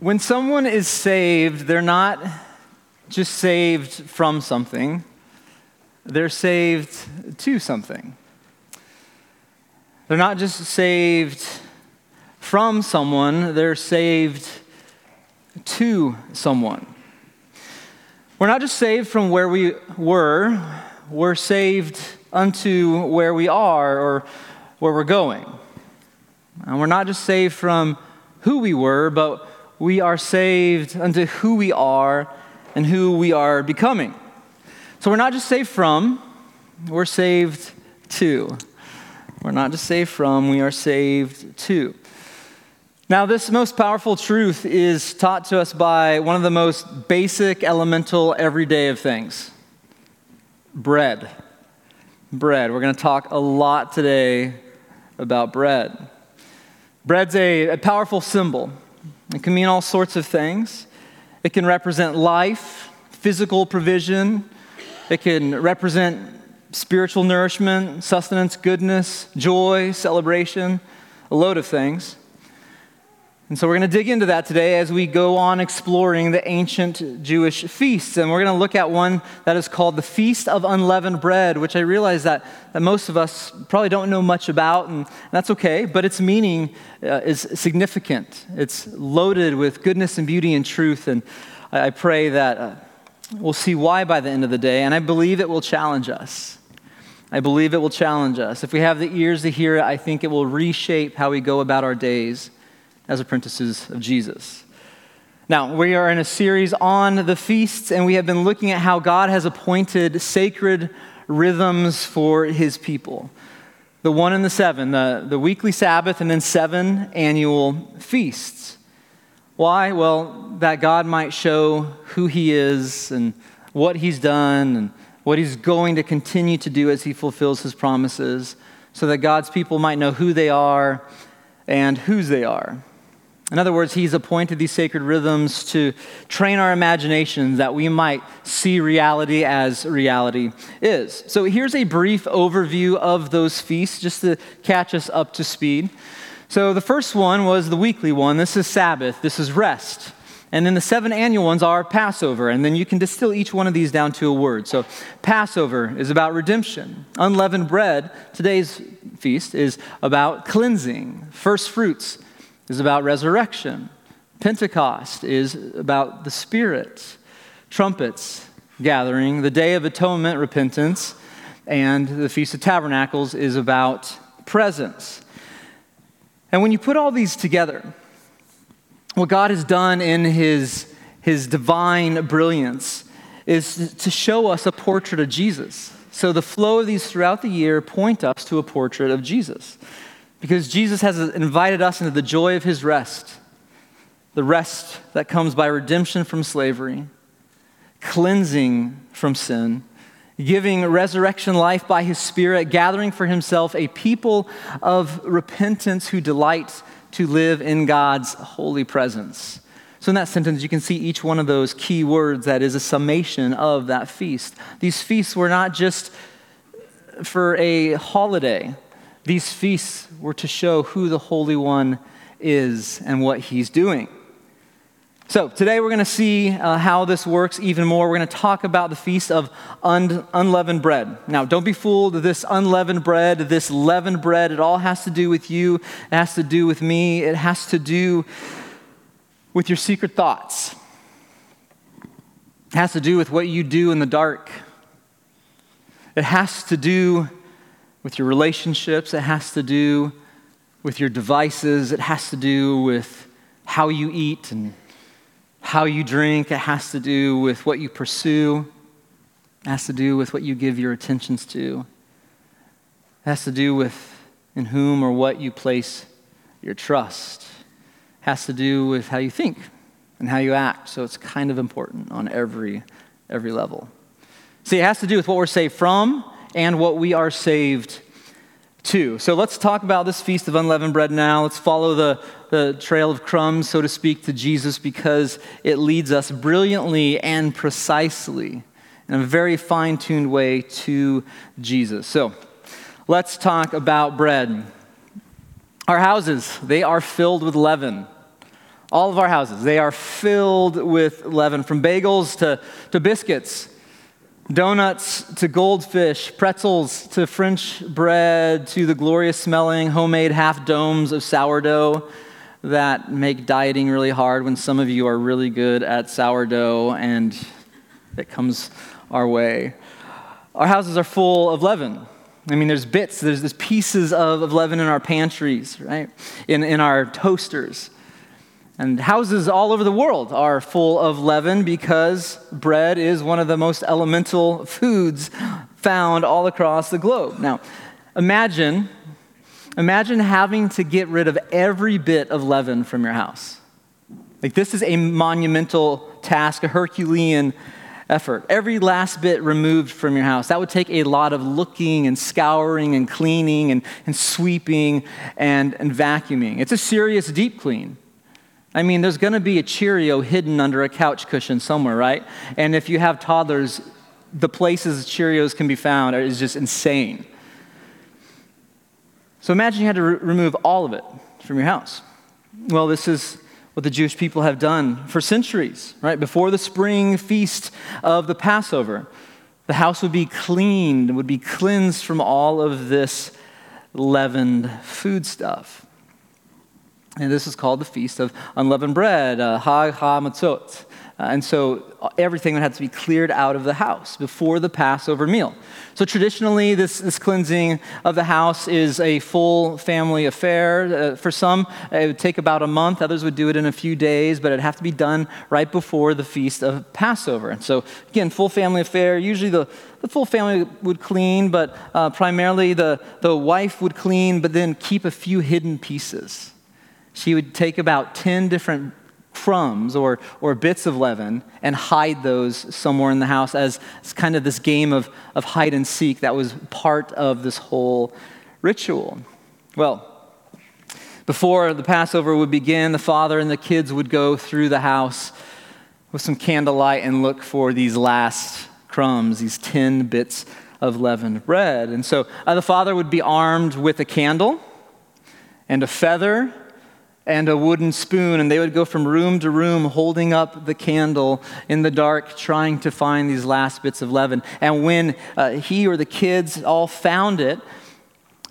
When someone is saved, they're not just saved from something, they're saved to something. They're not just saved from someone, they're saved to someone. We're not just saved from where we were, we're saved unto where we are or where we're going. And we're not just saved from who we were, but we are saved unto who we are and who we are becoming. So we're not just saved from, we're saved to. We're not just saved from, we are saved to. Now, this most powerful truth is taught to us by one of the most basic, elemental, everyday of things bread. Bread. We're going to talk a lot today about bread. Bread's a, a powerful symbol. It can mean all sorts of things. It can represent life, physical provision. It can represent spiritual nourishment, sustenance, goodness, joy, celebration, a load of things. And so we're going to dig into that today as we go on exploring the ancient Jewish feasts. And we're going to look at one that is called the Feast of Unleavened Bread, which I realize that, that most of us probably don't know much about, and that's okay, but its meaning uh, is significant. It's loaded with goodness and beauty and truth. And I, I pray that uh, we'll see why by the end of the day, and I believe it will challenge us. I believe it will challenge us. If we have the ears to hear it, I think it will reshape how we go about our days as apprentices of Jesus. Now, we are in a series on the feasts, and we have been looking at how God has appointed sacred rhythms for his people the one and the seven, the, the weekly Sabbath, and then seven annual feasts. Why? Well, that God might show who he is and what he's done and what he's going to continue to do as he fulfills his promises, so that God's people might know who they are and whose they are. In other words, he's appointed these sacred rhythms to train our imaginations that we might see reality as reality is. So here's a brief overview of those feasts just to catch us up to speed. So the first one was the weekly one. This is Sabbath, this is rest. And then the seven annual ones are Passover. And then you can distill each one of these down to a word. So Passover is about redemption. Unleavened bread, today's feast, is about cleansing. First fruits is about resurrection. Pentecost is about the Spirit. Trumpets, gathering. The Day of Atonement, repentance. And the Feast of Tabernacles is about presence. And when you put all these together, what God has done in his, his divine brilliance is to show us a portrait of Jesus. So the flow of these throughout the year point us to a portrait of Jesus. Because Jesus has invited us into the joy of his rest, the rest that comes by redemption from slavery, cleansing from sin, giving resurrection life by his Spirit, gathering for himself a people of repentance who delight to live in God's holy presence. So, in that sentence, you can see each one of those key words that is a summation of that feast. These feasts were not just for a holiday, these feasts were to show who the Holy One is and what he's doing. So, today we're going to see uh, how this works even more. We're going to talk about the feast of un- unleavened bread. Now, don't be fooled. This unleavened bread, this leavened bread, it all has to do with you. It has to do with me. It has to do with your secret thoughts. It has to do with what you do in the dark. It has to do with your relationships, it has to do with your devices, it has to do with how you eat and how you drink, it has to do with what you pursue, it has to do with what you give your attentions to, it has to do with in whom or what you place your trust, it has to do with how you think and how you act. So it's kind of important on every, every level. See, it has to do with what we're saved from and what we are saved to. So let's talk about this Feast of Unleavened Bread now. Let's follow the, the trail of crumbs, so to speak, to Jesus because it leads us brilliantly and precisely in a very fine tuned way to Jesus. So let's talk about bread. Our houses, they are filled with leaven. All of our houses, they are filled with leaven, from bagels to, to biscuits, donuts to goldfish, pretzels to French bread, to the glorious smelling homemade half domes of sourdough that make dieting really hard when some of you are really good at sourdough and it comes our way. Our houses are full of leaven. I mean, there's bits, there's, there's pieces of, of leaven in our pantries, right? In, in our toasters. And houses all over the world are full of leaven because bread is one of the most elemental foods found all across the globe. Now, imagine, imagine having to get rid of every bit of leaven from your house. Like, this is a monumental task, a Herculean effort. Every last bit removed from your house. That would take a lot of looking and scouring and cleaning and, and sweeping and, and vacuuming. It's a serious deep clean. I mean, there's going to be a Cheerio hidden under a couch cushion somewhere, right? And if you have toddlers, the places Cheerios can be found is just insane. So imagine you had to re- remove all of it from your house. Well, this is what the Jewish people have done for centuries, right? Before the spring feast of the Passover, the house would be cleaned, would be cleansed from all of this leavened food stuff. And this is called the Feast of Unleavened Bread, uh, Hag HaMatzot. Uh, and so uh, everything would have to be cleared out of the house before the Passover meal. So traditionally, this, this cleansing of the house is a full family affair. Uh, for some, it would take about a month. Others would do it in a few days, but it'd have to be done right before the feast of Passover. And so, again, full family affair. Usually the, the full family would clean, but uh, primarily the, the wife would clean, but then keep a few hidden pieces she would take about 10 different crumbs or, or bits of leaven and hide those somewhere in the house as, as kind of this game of, of hide and seek that was part of this whole ritual. Well, before the Passover would begin, the father and the kids would go through the house with some candlelight and look for these last crumbs, these 10 bits of leavened bread. And so uh, the father would be armed with a candle and a feather and a wooden spoon, and they would go from room to room holding up the candle in the dark, trying to find these last bits of leaven. And when uh, he or the kids all found it,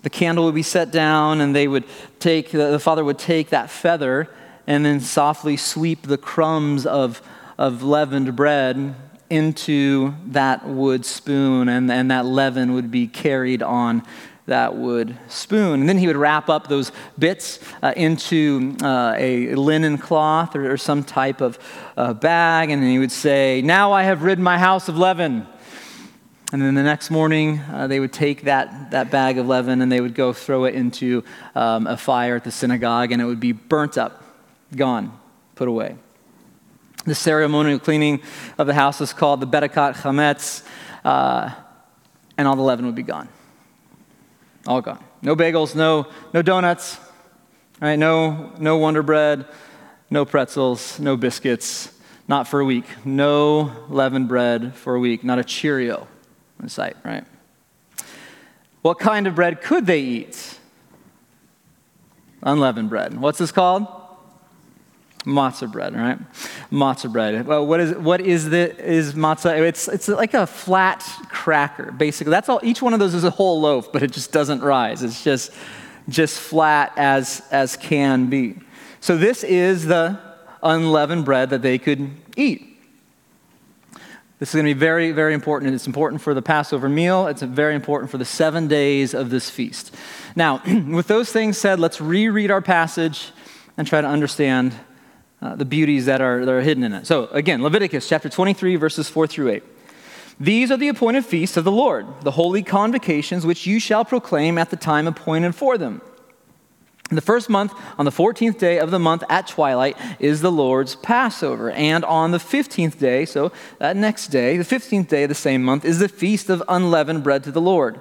the candle would be set down, and they would take, the father would take that feather and then softly sweep the crumbs of, of leavened bread into that wood spoon, and, and that leaven would be carried on that wood spoon. And then he would wrap up those bits uh, into uh, a linen cloth or, or some type of uh, bag, and he would say, Now I have rid my house of leaven. And then the next morning, uh, they would take that, that bag of leaven and they would go throw it into um, a fire at the synagogue, and it would be burnt up, gone, put away. The ceremonial cleaning of the house is called the Bedikat Chametz, uh, and all the leaven would be gone. All gone. No bagels, no, no donuts, right? No, no Wonder Bread, no pretzels, no biscuits, not for a week. No leavened bread for a week, not a Cheerio in sight, right? What kind of bread could they eat? Unleavened bread. What's this called? Matzah bread, right? Matzah bread. Well, what is what is the is matzah? It's it's like a flat cracker, basically. That's all. Each one of those is a whole loaf, but it just doesn't rise. It's just just flat as as can be. So this is the unleavened bread that they could eat. This is going to be very, very important. It's important for the Passover meal. It's very important for the seven days of this feast. Now, with those things said, let's reread our passage and try to understand uh, the beauties that are, that are hidden in it. So, again, Leviticus chapter 23, verses 4 through 8. These are the appointed feasts of the Lord, the holy convocations which you shall proclaim at the time appointed for them. The first month, on the 14th day of the month at twilight, is the Lord's Passover. And on the 15th day, so that next day, the 15th day of the same month, is the feast of unleavened bread to the Lord.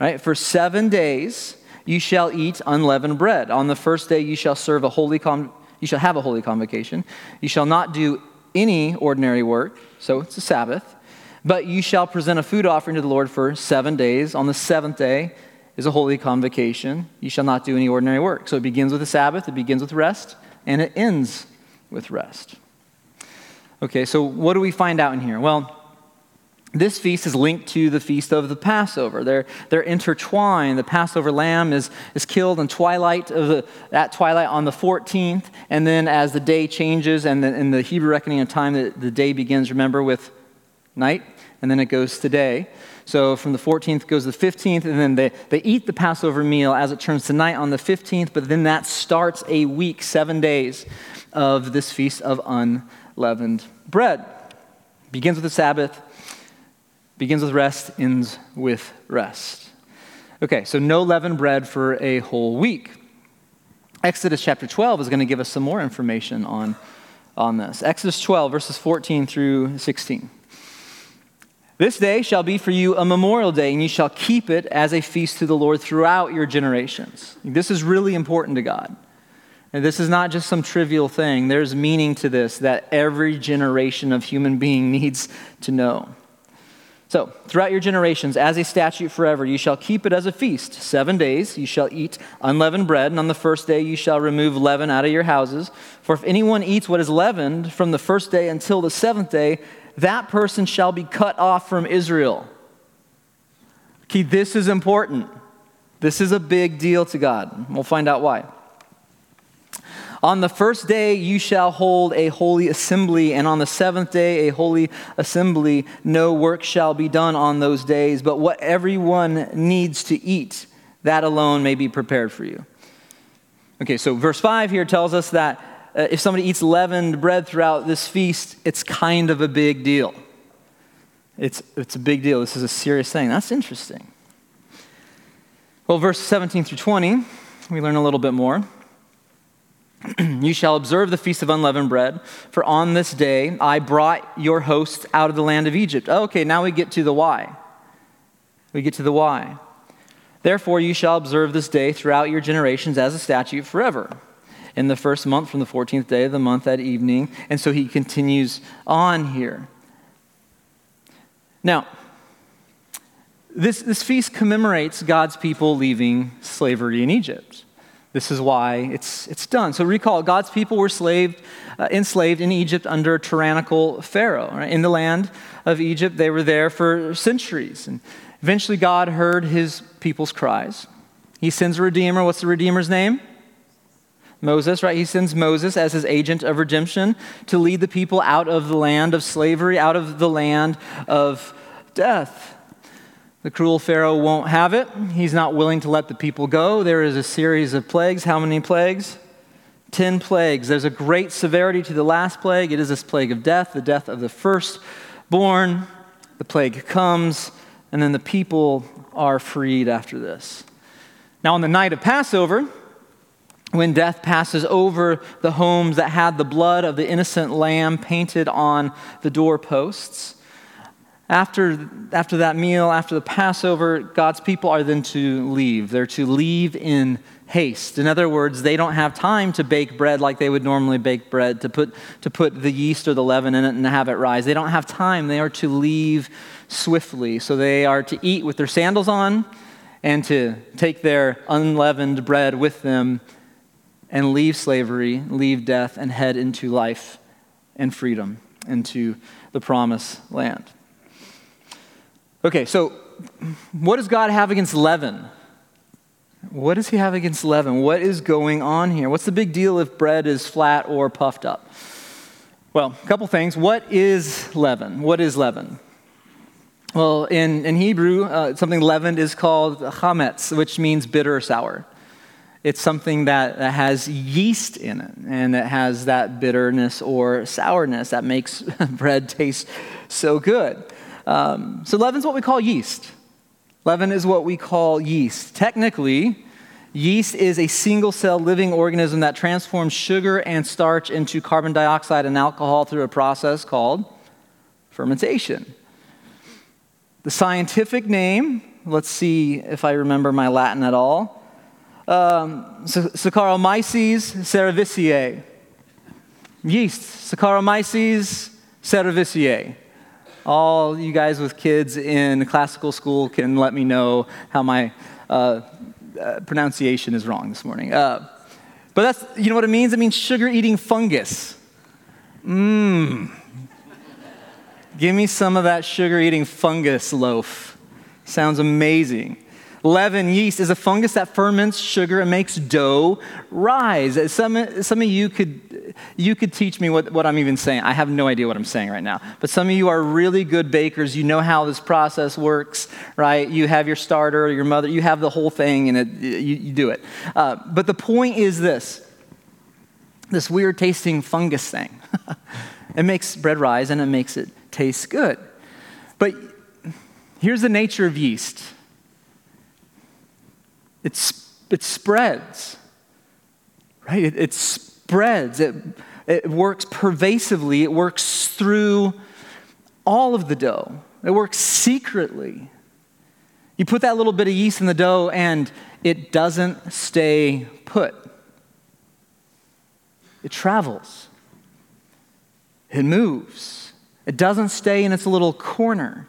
Right? For seven days you shall eat unleavened bread. On the first day you shall serve a holy con- you shall have a holy convocation. You shall not do any ordinary work, so it's a Sabbath, but you shall present a food offering to the Lord for seven days. On the seventh day is a holy convocation. You shall not do any ordinary work. So it begins with the Sabbath, it begins with rest, and it ends with rest. Okay, so what do we find out in here? Well, this feast is linked to the feast of the Passover. They're, they're intertwined. The Passover lamb is, is killed in twilight of the, at twilight on the 14th, and then as the day changes and the, in the Hebrew reckoning of time, the, the day begins, remember, with night, and then it goes to day. So from the 14th goes the 15th, and then they, they eat the Passover meal as it turns to night on the 15th, but then that starts a week, seven days of this feast of unleavened bread. Begins with the Sabbath, begins with rest, ends with rest. Okay, so no leavened bread for a whole week. Exodus chapter 12 is going to give us some more information on, on this. Exodus 12, verses 14 through 16. This day shall be for you a memorial day, and you shall keep it as a feast to the Lord throughout your generations. This is really important to God. And this is not just some trivial thing. There's meaning to this that every generation of human being needs to know. So, throughout your generations, as a statute forever, you shall keep it as a feast. Seven days you shall eat unleavened bread, and on the first day you shall remove leaven out of your houses. For if anyone eats what is leavened from the first day until the seventh day, that person shall be cut off from Israel. Okay, this is important. This is a big deal to God. We'll find out why. On the first day you shall hold a holy assembly, and on the seventh day a holy assembly. No work shall be done on those days, but what everyone needs to eat, that alone may be prepared for you. Okay, so verse 5 here tells us that uh, if somebody eats leavened bread throughout this feast, it's kind of a big deal. It's, it's a big deal. This is a serious thing. That's interesting. Well, verse 17 through 20, we learn a little bit more. you shall observe the feast of unleavened bread, for on this day I brought your hosts out of the land of Egypt. Oh, okay, now we get to the why. We get to the why. Therefore, you shall observe this day throughout your generations as a statute forever. In the first month, from the 14th day of the month at evening. And so he continues on here. Now, this, this feast commemorates God's people leaving slavery in Egypt. This is why it's, it's done. So recall, God's people were slaved, uh, enslaved in Egypt under a tyrannical Pharaoh. Right? In the land of Egypt, they were there for centuries. And eventually, God heard his people's cries. He sends a redeemer. What's the redeemer's name? Moses, right? He sends Moses as his agent of redemption to lead the people out of the land of slavery, out of the land of death. The cruel Pharaoh won't have it. He's not willing to let the people go. There is a series of plagues. How many plagues? Ten plagues. There's a great severity to the last plague. It is this plague of death, the death of the firstborn. The plague comes, and then the people are freed after this. Now, on the night of Passover, when death passes over the homes that had the blood of the innocent lamb painted on the doorposts, after, after that meal, after the Passover, God's people are then to leave. They're to leave in haste. In other words, they don't have time to bake bread like they would normally bake bread, to put, to put the yeast or the leaven in it and have it rise. They don't have time. They are to leave swiftly. So they are to eat with their sandals on and to take their unleavened bread with them and leave slavery, leave death, and head into life and freedom, into the promised land. Okay, so what does God have against leaven? What does he have against leaven? What is going on here? What's the big deal if bread is flat or puffed up? Well, a couple things. What is leaven? What is leaven? Well, in, in Hebrew, uh, something leavened is called chametz, which means bitter or sour. It's something that, that has yeast in it, and it has that bitterness or sourness that makes bread taste so good. Um, so leaven's what we call yeast. Leaven is what we call yeast. Technically, yeast is a single cell living organism that transforms sugar and starch into carbon dioxide and alcohol through a process called fermentation. The scientific name, let's see if I remember my Latin at all, um, Saccharomyces cerevisiae. Yeast, Saccharomyces cerevisiae all you guys with kids in classical school can let me know how my uh, uh, pronunciation is wrong this morning. Uh, but that's, you know what it means? It means sugar eating fungus. Mmm. Give me some of that sugar eating fungus loaf. Sounds amazing. Leaven, yeast, is a fungus that ferments sugar and makes dough rise. Some, some of you could, you could teach me what, what I'm even saying. I have no idea what I'm saying right now. But some of you are really good bakers. You know how this process works, right? You have your starter, your mother, you have the whole thing, and it, you, you do it. Uh, but the point is this this weird tasting fungus thing. it makes bread rise and it makes it taste good. But here's the nature of yeast it's, it spreads, right? It, it spreads, it, it works pervasively, it works through all of the dough, it works secretly. You put that little bit of yeast in the dough and it doesn't stay put. It travels. It moves. It doesn't stay in its little corner.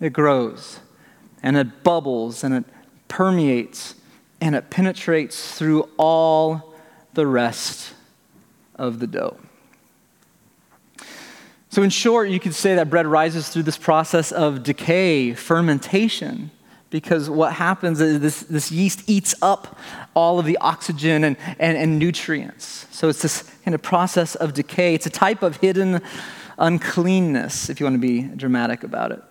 It grows and it bubbles and it permeates and it penetrates through all the rest of the dough. So, in short, you could say that bread rises through this process of decay, fermentation, because what happens is this, this yeast eats up all of the oxygen and, and, and nutrients. So, it's this kind of process of decay. It's a type of hidden uncleanness, if you want to be dramatic about it.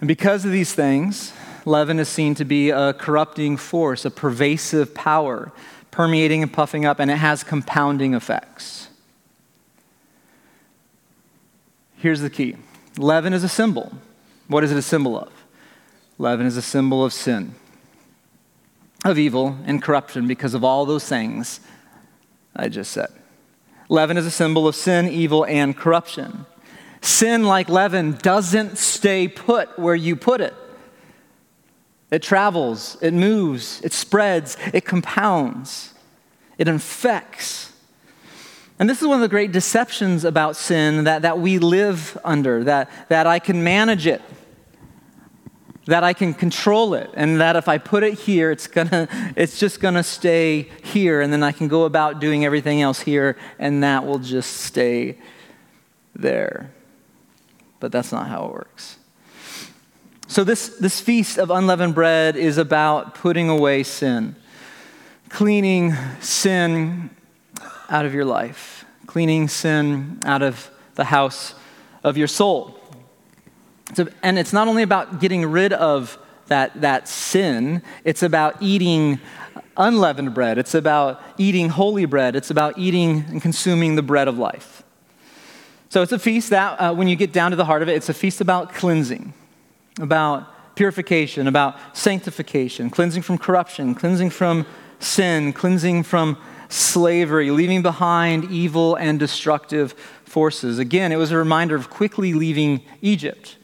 And because of these things, leaven is seen to be a corrupting force, a pervasive power, permeating and puffing up, and it has compounding effects. Here's the key leaven is a symbol. What is it a symbol of? Leaven is a symbol of sin, of evil and corruption because of all those things I just said. Leaven is a symbol of sin, evil, and corruption. Sin, like leaven, doesn't stay put where you put it. It travels, it moves, it spreads, it compounds, it infects. And this is one of the great deceptions about sin that, that we live under, that, that I can manage it, that I can control it, and that if I put it here, it's, gonna, it's just gonna stay here, and then I can go about doing everything else here, and that will just stay there. But that's not how it works. So, this, this feast of unleavened bread is about putting away sin, cleaning sin out of your life, cleaning sin out of the house of your soul. So, and it's not only about getting rid of that, that sin, it's about eating unleavened bread, it's about eating holy bread, it's about eating and consuming the bread of life. So, it's a feast that, uh, when you get down to the heart of it, it's a feast about cleansing about purification, about sanctification, cleansing from corruption, cleansing from sin, cleansing from slavery, leaving behind evil and destructive forces. Again, it was a reminder of quickly leaving Egypt,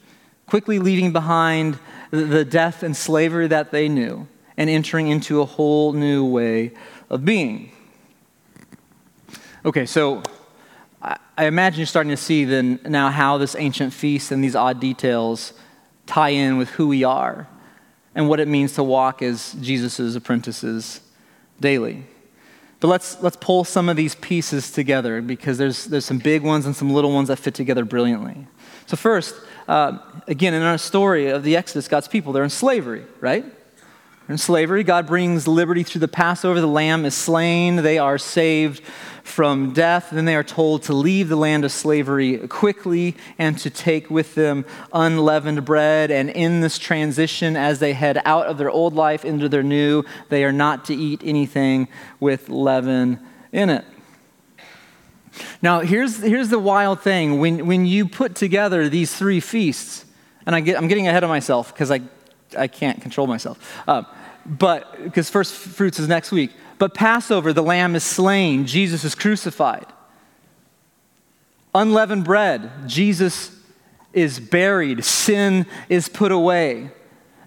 quickly leaving behind the death and slavery that they knew, and entering into a whole new way of being. Okay, so I imagine you're starting to see then now how this ancient feast and these odd details tie in with who we are and what it means to walk as Jesus' apprentices daily. But let's, let's pull some of these pieces together because there's, there's some big ones and some little ones that fit together brilliantly. So, first, uh, again, in our story of the Exodus, God's people, they're in slavery, right? They're in slavery. God brings liberty through the Passover. The lamb is slain. They are saved from death. Then they are told to leave the land of slavery quickly and to take with them unleavened bread. And in this transition, as they head out of their old life into their new, they are not to eat anything with leaven in it. Now, here's, here's the wild thing. When, when you put together these three feasts, and I get, I'm getting ahead of myself because I, I can't control myself. Uh, but because first fruits is next week. But Passover, the lamb is slain, Jesus is crucified. Unleavened bread, Jesus is buried, sin is put away.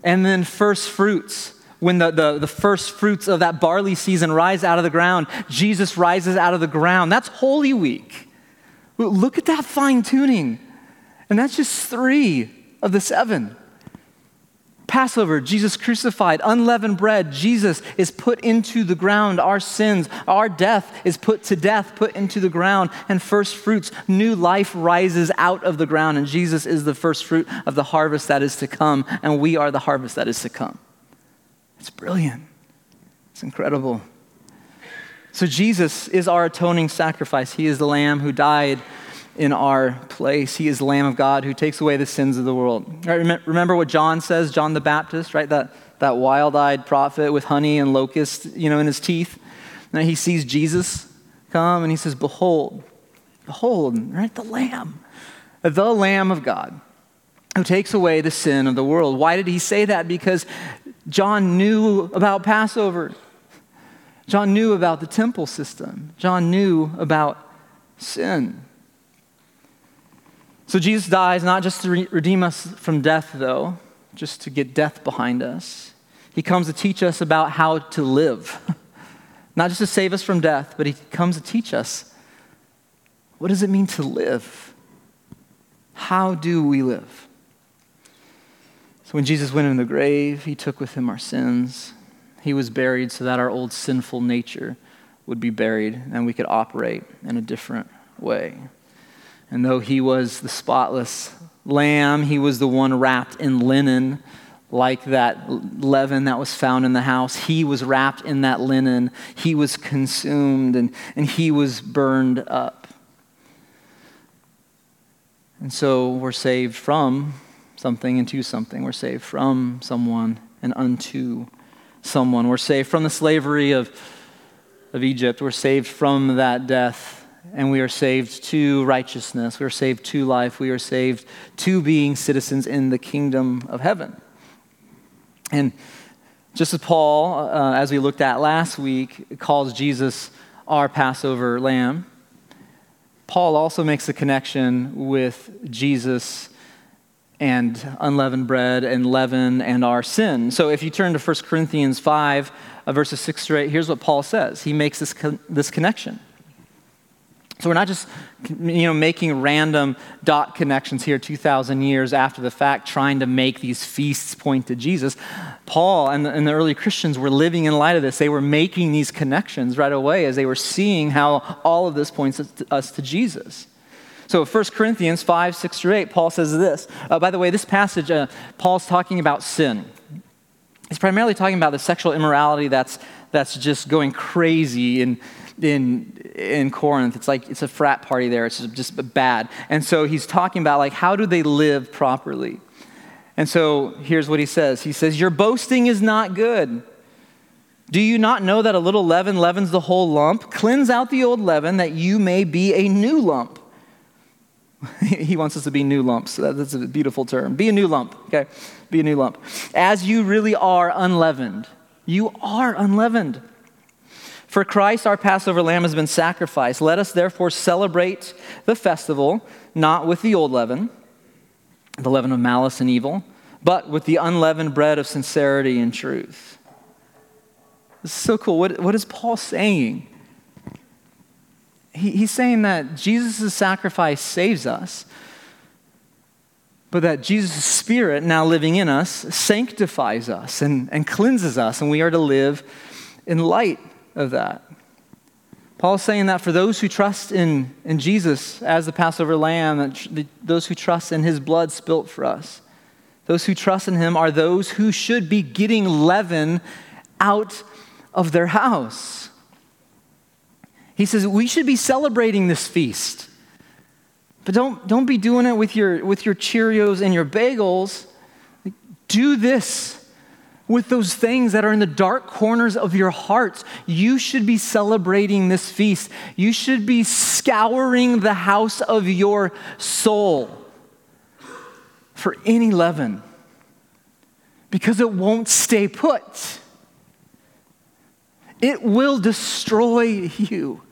And then first fruits, when the, the, the first fruits of that barley season rise out of the ground, Jesus rises out of the ground. That's Holy Week. Look at that fine tuning. And that's just three of the seven. Passover, Jesus crucified, unleavened bread, Jesus is put into the ground. Our sins, our death is put to death, put into the ground. And first fruits, new life rises out of the ground. And Jesus is the first fruit of the harvest that is to come. And we are the harvest that is to come. It's brilliant. It's incredible. So Jesus is our atoning sacrifice. He is the Lamb who died in our place. He is Lamb of God who takes away the sins of the world. Right, remember what John says, John the Baptist, right? That, that wild eyed prophet with honey and locusts, you know, in his teeth. And he sees Jesus come and he says, Behold, behold, right? The Lamb, the Lamb of God who takes away the sin of the world. Why did he say that? Because John knew about Passover. John knew about the temple system. John knew about sin. So Jesus dies not just to re- redeem us from death, though, just to get death behind us. He comes to teach us about how to live. not just to save us from death, but he comes to teach us what does it mean to live? How do we live? So when Jesus went in the grave, he took with him our sins. He was buried so that our old sinful nature would be buried and we could operate in a different way. And though he was the spotless lamb, he was the one wrapped in linen, like that leaven that was found in the house. He was wrapped in that linen. He was consumed and, and he was burned up. And so we're saved from something into something. We're saved from someone and unto someone. We're saved from the slavery of, of Egypt. We're saved from that death and we are saved to righteousness. We are saved to life. We are saved to being citizens in the kingdom of heaven. And just as Paul, uh, as we looked at last week, calls Jesus our Passover lamb, Paul also makes a connection with Jesus and unleavened bread and leaven and our sin. So if you turn to 1 Corinthians 5, uh, verses 6 to 8, here's what Paul says. He makes this, con- this connection. So we're not just you know, making random dot connections here 2,000 years after the fact, trying to make these feasts point to Jesus. Paul and the, and the early Christians were living in light of this. They were making these connections right away as they were seeing how all of this points us to Jesus. So 1 Corinthians 5, 6 through 8, Paul says this. Uh, by the way, this passage, uh, Paul's talking about sin. He's primarily talking about the sexual immorality that's, that's just going crazy in, in, in Corinth. It's like it's a frat party there. It's just bad. And so he's talking about like how do they live properly? And so here's what he says. He says, "Your boasting is not good. Do you not know that a little leaven leavens the whole lump? Cleanse out the old leaven that you may be a new lump." he wants us to be new lumps. That's a beautiful term. Be a new lump, okay? Be a new lump. As you really are unleavened. You are unleavened. For Christ, our Passover lamb, has been sacrificed. Let us therefore celebrate the festival, not with the old leaven, the leaven of malice and evil, but with the unleavened bread of sincerity and truth. This is so cool. What, what is Paul saying? He, he's saying that Jesus' sacrifice saves us, but that Jesus' Spirit, now living in us, sanctifies us and, and cleanses us, and we are to live in light of that. Paul's saying that for those who trust in, in Jesus as the Passover lamb, those who trust in his blood spilt for us, those who trust in him are those who should be getting leaven out of their house. He says we should be celebrating this feast. But don't, don't be doing it with your, with your Cheerios and your bagels. Do this with those things that are in the dark corners of your hearts. You should be celebrating this feast. You should be scouring the house of your soul for any leaven because it won't stay put. It will destroy you.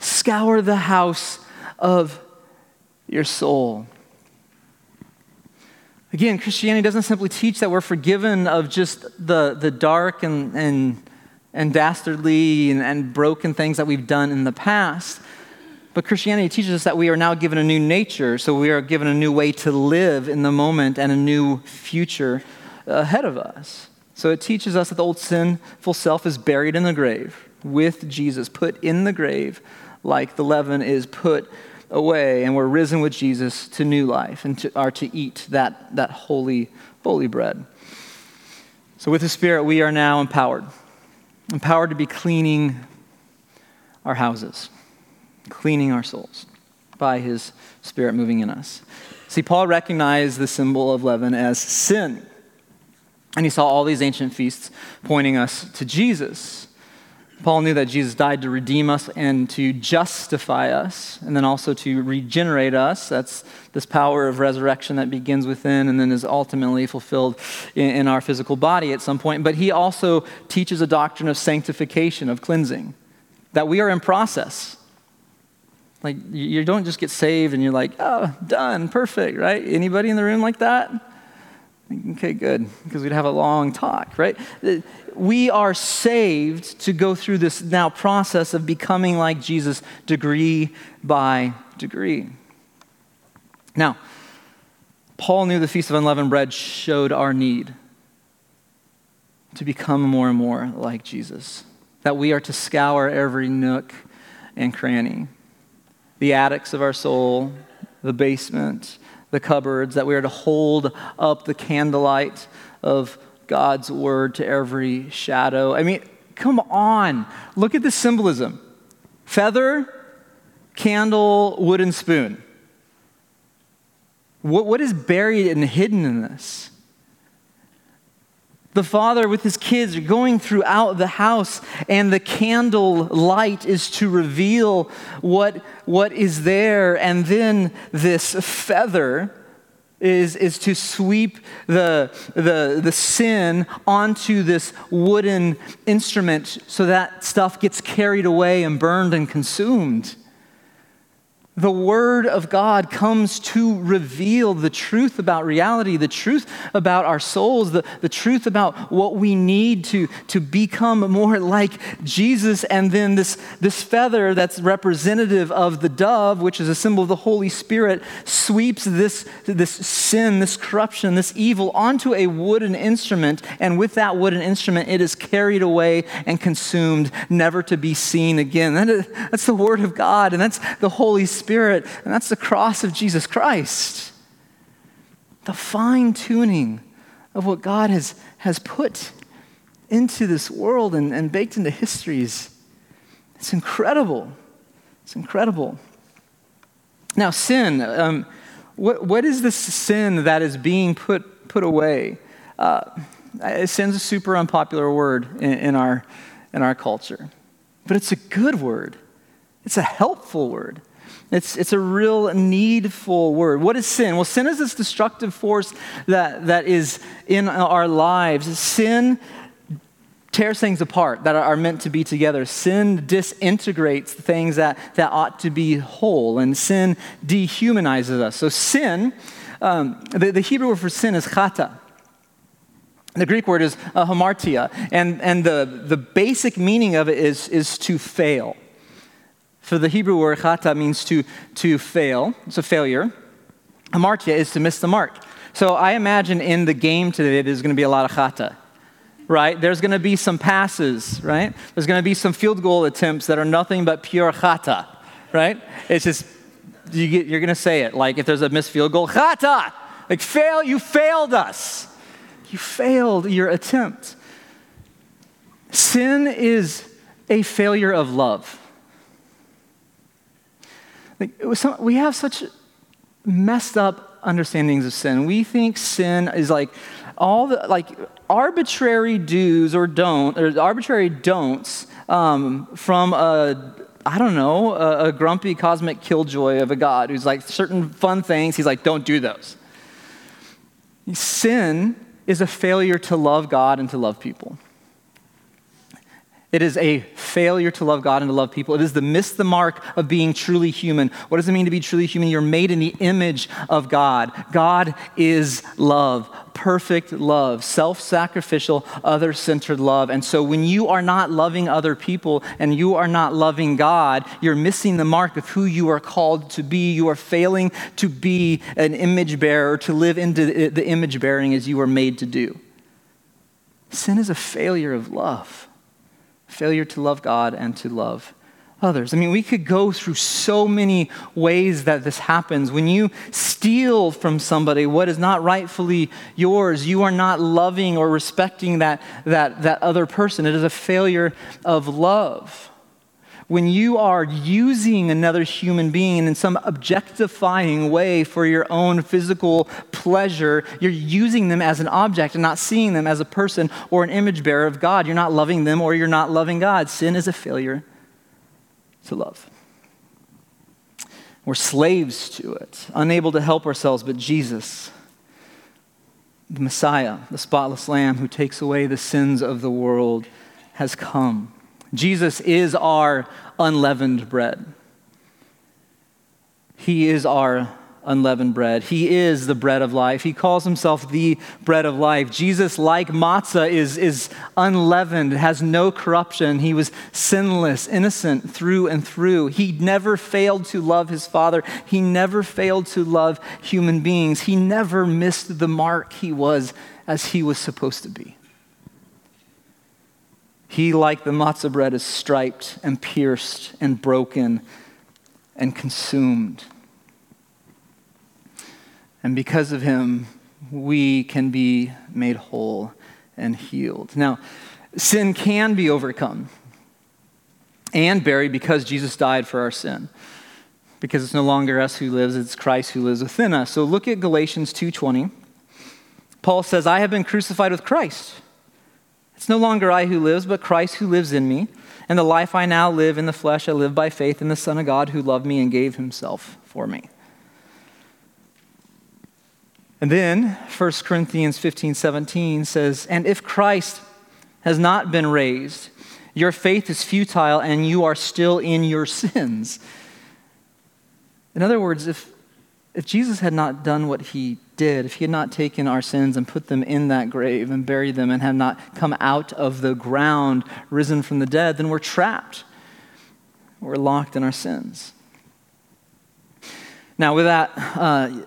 Scour the house of your soul. Again, Christianity doesn't simply teach that we're forgiven of just the, the dark and, and, and dastardly and, and broken things that we've done in the past. But Christianity teaches us that we are now given a new nature, so we are given a new way to live in the moment and a new future ahead of us. So it teaches us that the old sinful self is buried in the grave with Jesus, put in the grave like the leaven is put away, and we're risen with Jesus to new life and to, are to eat that, that holy, holy bread. So with the Spirit, we are now empowered, empowered to be cleaning our houses, cleaning our souls by His Spirit moving in us. See, Paul recognized the symbol of leaven as sin. And he saw all these ancient feasts pointing us to Jesus. Paul knew that Jesus died to redeem us and to justify us, and then also to regenerate us. That's this power of resurrection that begins within and then is ultimately fulfilled in, in, our physical body at some point. But he also teaches a doctrine of sanctification, of cleansing, that we are in process. Like, you don't just get saved and you're like, oh, done, perfect, right? Anybody in the room like that? Okay, good, because we'd have a long talk, right? We are saved to go through this now process of becoming like Jesus degree by degree. Now, Paul knew the Feast of Unleavened Bread showed our need to become more and more like Jesus, that we are to scour every nook and cranny the attics of our soul, the basement, the cupboards, that we are to hold up the candlelight of God's word to every shadow. I mean, come on. Look at the symbolism feather, candle, wooden spoon. What, what is buried and hidden in this? The father with his kids are going throughout the house, and the candle light is to reveal what, what is there. And then this feather is, is to sweep the, the, the sin onto this wooden instrument so that stuff gets carried away and burned and consumed. The Word of God comes to reveal the truth about reality, the truth about our souls, the, the truth about what we need to, to become more like Jesus. And then this, this feather that's representative of the dove, which is a symbol of the Holy Spirit, sweeps this, this sin, this corruption, this evil onto a wooden instrument. And with that wooden instrument, it is carried away and consumed, never to be seen again. That is, that's the Word of God, and that's the Holy Spirit. Spirit, and that's the cross of Jesus Christ. The fine tuning of what God has, has put into this world and, and baked into histories. It's incredible. It's incredible. Now, sin, um, what, what is this sin that is being put, put away? Uh, sin's a super unpopular word in, in, our, in our culture, but it's a good word, it's a helpful word. It's, it's a real needful word. What is sin? Well, sin is this destructive force that, that is in our lives. Sin tears things apart that are meant to be together. Sin disintegrates things that, that ought to be whole, and sin dehumanizes us. So, sin, um, the, the Hebrew word for sin is chata. The Greek word is uh, hamartia, and, and the, the basic meaning of it is, is to fail. So the Hebrew word chata means to, to fail. It's a failure. Hamartia is to miss the mark. So I imagine in the game today there's going to be a lot of chata, right? There's going to be some passes, right? There's going to be some field goal attempts that are nothing but pure chata, right? It's just, you get, you're going to say it. Like if there's a missed field goal, chata! Like fail, you failed us. You failed your attempt. Sin is a failure of love. Like, some, we have such messed up understandings of sin. We think sin is like all the like arbitrary do's or don't or arbitrary don'ts um, from a I don't know a, a grumpy cosmic killjoy of a God who's like certain fun things. He's like, don't do those. Sin is a failure to love God and to love people. It is a failure to love God and to love people. It is the miss the mark of being truly human. What does it mean to be truly human? You're made in the image of God. God is love, perfect love, self sacrificial, other centered love. And so when you are not loving other people and you are not loving God, you're missing the mark of who you are called to be. You are failing to be an image bearer, to live into the image bearing as you were made to do. Sin is a failure of love, failure to love God and to love others. I mean, we could go through so many ways that this happens. When you steal from somebody what is not rightfully yours, you are not loving or respecting that, that, that other person. It is a failure of love when you are using another human being in some objectifying way for your own physical pleasure, you're using them as an object and not seeing them as a person or an image bearer of God. You're not loving them or you're not loving God. Sin is a failure to love. We're slaves to it, unable to help ourselves, but Jesus, the Messiah, the spotless Lamb who takes away the sins of the world, has come Jesus is our unleavened bread. He is our unleavened bread. He is the bread of life. He calls himself the bread of life. Jesus, like matzah, is, is unleavened, has no corruption. He was sinless, innocent through and through. He never failed to love his Father. He never failed to love human beings. He never missed the mark he was as he was supposed to be. He, like the matzah bread, is striped and pierced and broken and consumed. And because of him, we can be made whole and healed. Now, sin can be overcome and buried because Jesus died for our sin. Because it's no longer us who lives, it's Christ who lives within us. So look at Galatians 2:20. Paul says, "I have been crucified with Christ. It's no longer I who lives, but Christ who lives in me. And the life I now live in the flesh, I live by faith in the Son of God who loved me and gave himself for me. And then 1 Corinthians 15 17 says, And if Christ has not been raised, your faith is futile and you are still in your sins. In other words, if, if Jesus had not done what he did, if he had not taken our sins and put them in that grave and buried them and had not come out of the ground, risen from the dead, then we're trapped. We're locked in our sins. Now, with that, uh,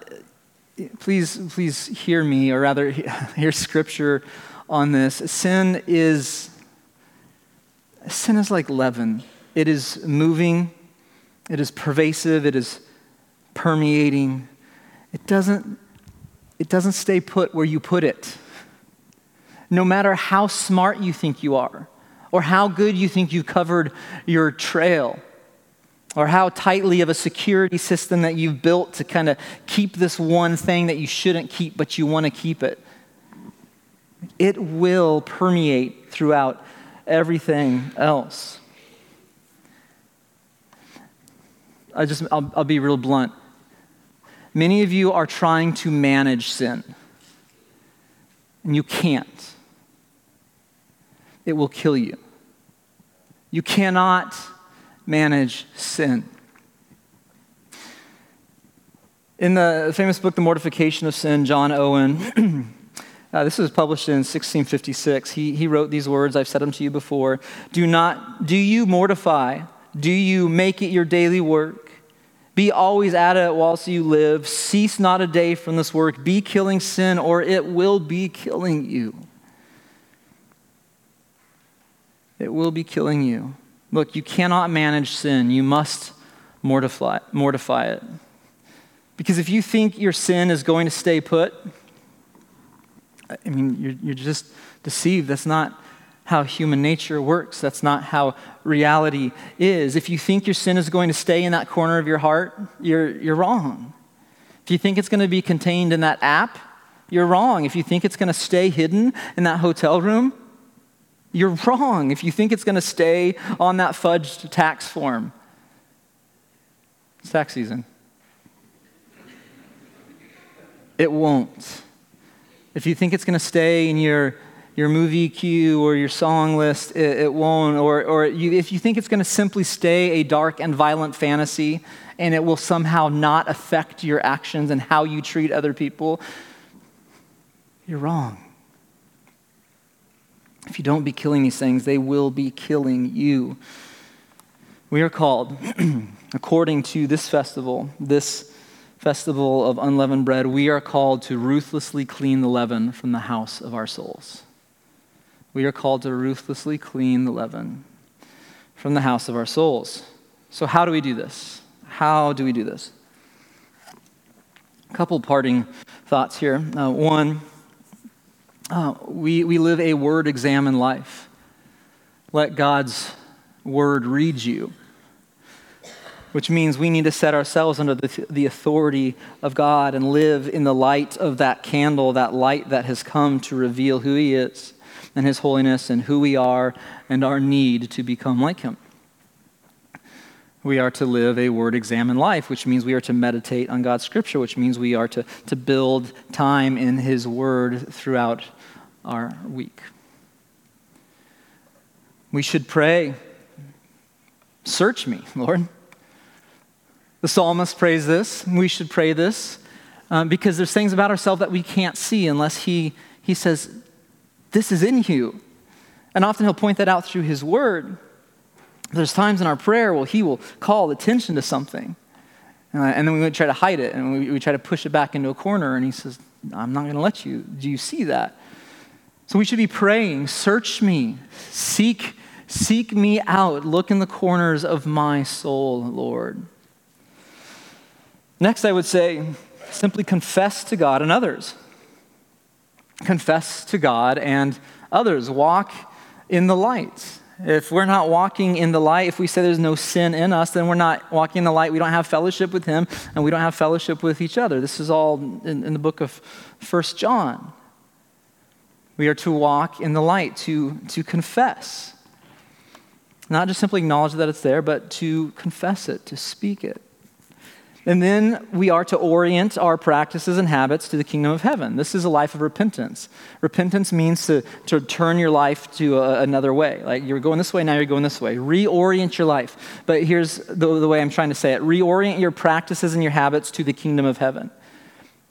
please, please hear me, or rather, hear scripture on this. Sin is sin is like leaven. It is moving, it is pervasive, it is permeating. It doesn't it doesn't stay put where you put it. No matter how smart you think you are, or how good you think you've covered your trail, or how tightly of a security system that you've built to kind of keep this one thing that you shouldn't keep, but you want to keep it, it will permeate throughout everything else. I just, I'll, I'll be real blunt. Many of you are trying to manage sin, and you can't. It will kill you. You cannot manage sin. In the famous book, The Mortification of Sin, John Owen, uh, this was published in 1656. He, he wrote these words, I've said them to you before. Do not, do you mortify? Do you make it your daily work? Be always at it whilst you live. Cease not a day from this work. Be killing sin, or it will be killing you. It will be killing you. Look, you cannot manage sin. You must mortify, mortify it. Because if you think your sin is going to stay put, I mean, you're, you're just deceived. That's not how human nature works. That's not how reality is. If you think your sin is going to stay in that corner of your heart, you're, you're wrong. If you think it's going to be contained in that app, you're wrong. If you think it's going to stay hidden in that hotel room, you're wrong. If you think it's going to stay on that fudged tax form, it's tax season. It won't. If you think it's going to stay in your your movie queue or your song list, it, it won't. Or, or you, if you think it's going to simply stay a dark and violent fantasy and it will somehow not affect your actions and how you treat other people, you're wrong. If you don't be killing these things, they will be killing you. We are called, according to this festival, this festival of unleavened bread, we are called to ruthlessly clean the leaven from the house of our souls. We are called to ruthlessly clean the leaven from the house of our souls. So, how do we do this? How do we do this? A couple parting thoughts here. Uh, one, uh, we, we live a word examined life. Let God's word read you, which means we need to set ourselves under the, the authority of God and live in the light of that candle, that light that has come to reveal who He is and His holiness and who we are and our need to become like Him. We are to live a word examined life, which means we are to meditate on God's scripture, which means we are to, to build time in His word throughout our week. We should pray, Search me, Lord. The psalmist prays this. We should pray this uh, because there's things about ourselves that we can't see unless he, he says, This is in you. And often he'll point that out through his word. There's times in our prayer where he will call attention to something. Uh, and then we try to hide it and we, we try to push it back into a corner. And he says, I'm not going to let you. Do you see that? So we should be praying, search me, seek, seek me out, look in the corners of my soul, Lord. Next, I would say simply confess to God and others. Confess to God and others. Walk in the light. If we're not walking in the light, if we say there's no sin in us, then we're not walking in the light. We don't have fellowship with Him, and we don't have fellowship with each other. This is all in, in the book of First John. We are to walk in the light, to, to confess. Not just simply acknowledge that it's there, but to confess it, to speak it. And then we are to orient our practices and habits to the kingdom of heaven. This is a life of repentance. Repentance means to, to turn your life to a, another way. Like you're going this way, now you're going this way. Reorient your life. But here's the, the way I'm trying to say it reorient your practices and your habits to the kingdom of heaven.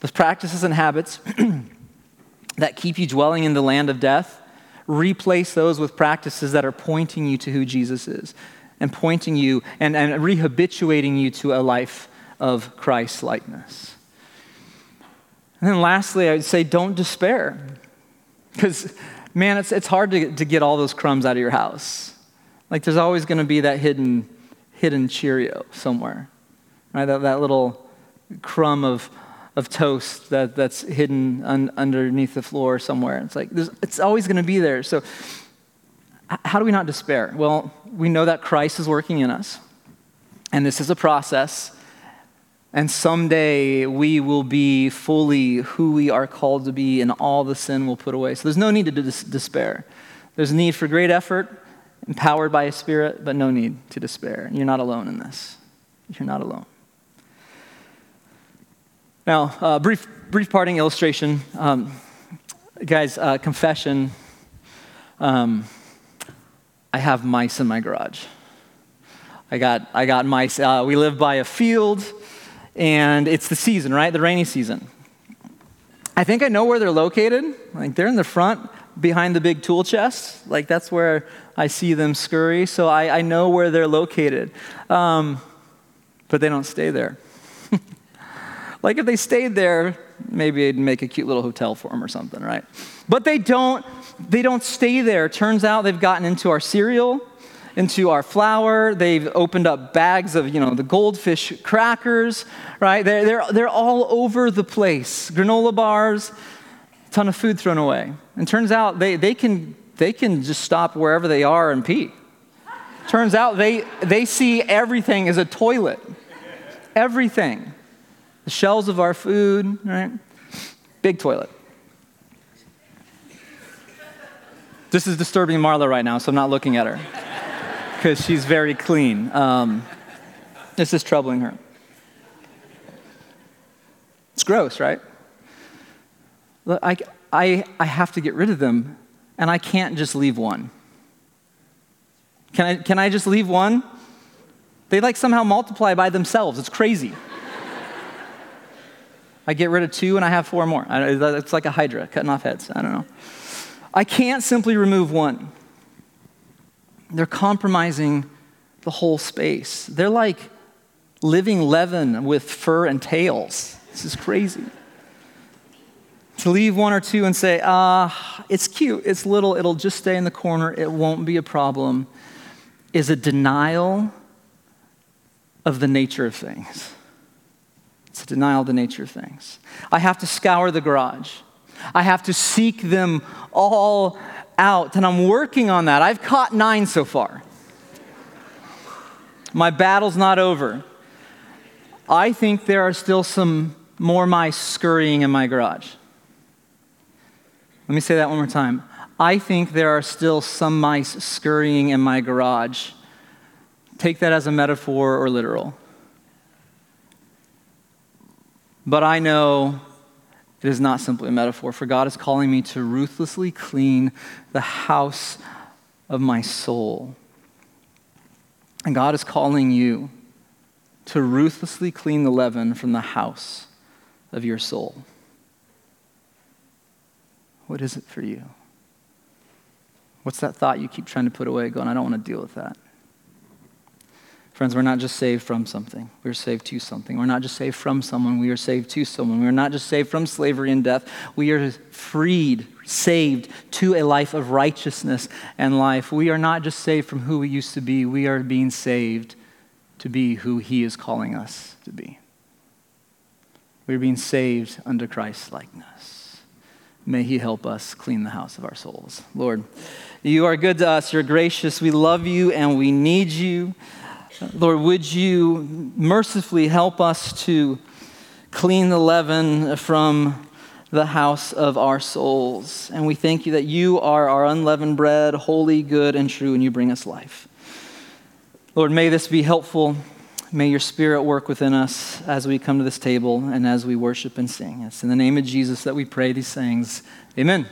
Those practices and habits that keep you dwelling in the land of death, replace those with practices that are pointing you to who Jesus is and pointing you and, and rehabituating you to a life of Christ likeness. And then lastly, I would say don't despair. Because, man, it's, it's hard to, to get all those crumbs out of your house. Like, there's always going to be that hidden, hidden Cheerio somewhere, right? That, that little crumb of, of toast that, that's hidden un, underneath the floor somewhere. It's like, it's always going to be there. So, how do we not despair? Well, we know that Christ is working in us, and this is a process. And someday we will be fully who we are called to be, and all the sin will put away. So there's no need to dis- despair. There's a need for great effort, empowered by a spirit, but no need to despair. You're not alone in this. You're not alone. Now, uh, brief, brief parting illustration. Um, guys, uh, confession. Um, I have mice in my garage. I got, I got mice. Uh, we live by a field, and it's the season, right? The rainy season. I think I know where they're located. Like they're in the front behind the big tool chest. Like that's where I see them scurry. So I, I know where they're located. Um, but they don't stay there. Like if they stayed there, maybe they'd make a cute little hotel for them or something, right? But they don't, they don't stay there. Turns out they've gotten into our cereal, into our flour. They've opened up bags of, you know, the goldfish crackers, right? They're, they're, they're all over the place. Granola bars, ton of food thrown away. And turns out they, they, can, they can just stop wherever they are and pee. Turns out they, they see everything as a toilet. Everything the shells of our food, right? Big toilet. This is disturbing Marla right now, so I'm not looking at her because she's very clean. Um, this is troubling her. It's gross, right? I, I, I have to get rid of them, and I can't just leave one. Can I, can I just leave one? They like somehow multiply by themselves. It's crazy. I get rid of two and I have four more. It's like a hydra cutting off heads. I don't know. I can't simply remove one. They're compromising the whole space. They're like living leaven with fur and tails. This is crazy. To leave one or two and say, ah, it's cute, it's little, it'll just stay in the corner, it won't be a problem, is a denial of the nature of things. It's a denial of the nature of things. I have to scour the garage. I have to seek them all out, and I'm working on that. I've caught nine so far. My battle's not over. I think there are still some more mice scurrying in my garage. Let me say that one more time. I think there are still some mice scurrying in my garage. Take that as a metaphor or literal. But I know it is not simply a metaphor, for God is calling me to ruthlessly clean the house of my soul. And God is calling you to ruthlessly clean the leaven from the house of your soul. What is it for you? What's that thought you keep trying to put away, going, I don't want to deal with that? Friends, we're not just saved from something, we're saved to something. We're not just saved from someone, we are saved to someone. We're not just saved from slavery and death, we are freed, saved to a life of righteousness and life. We are not just saved from who we used to be, we are being saved to be who He is calling us to be. We're being saved under Christ's likeness. May He help us clean the house of our souls. Lord, you are good to us, you're gracious, we love you, and we need you. Lord, would you mercifully help us to clean the leaven from the house of our souls? And we thank you that you are our unleavened bread, holy, good, and true, and you bring us life. Lord, may this be helpful. May your spirit work within us as we come to this table and as we worship and sing. It's in the name of Jesus that we pray these things. Amen.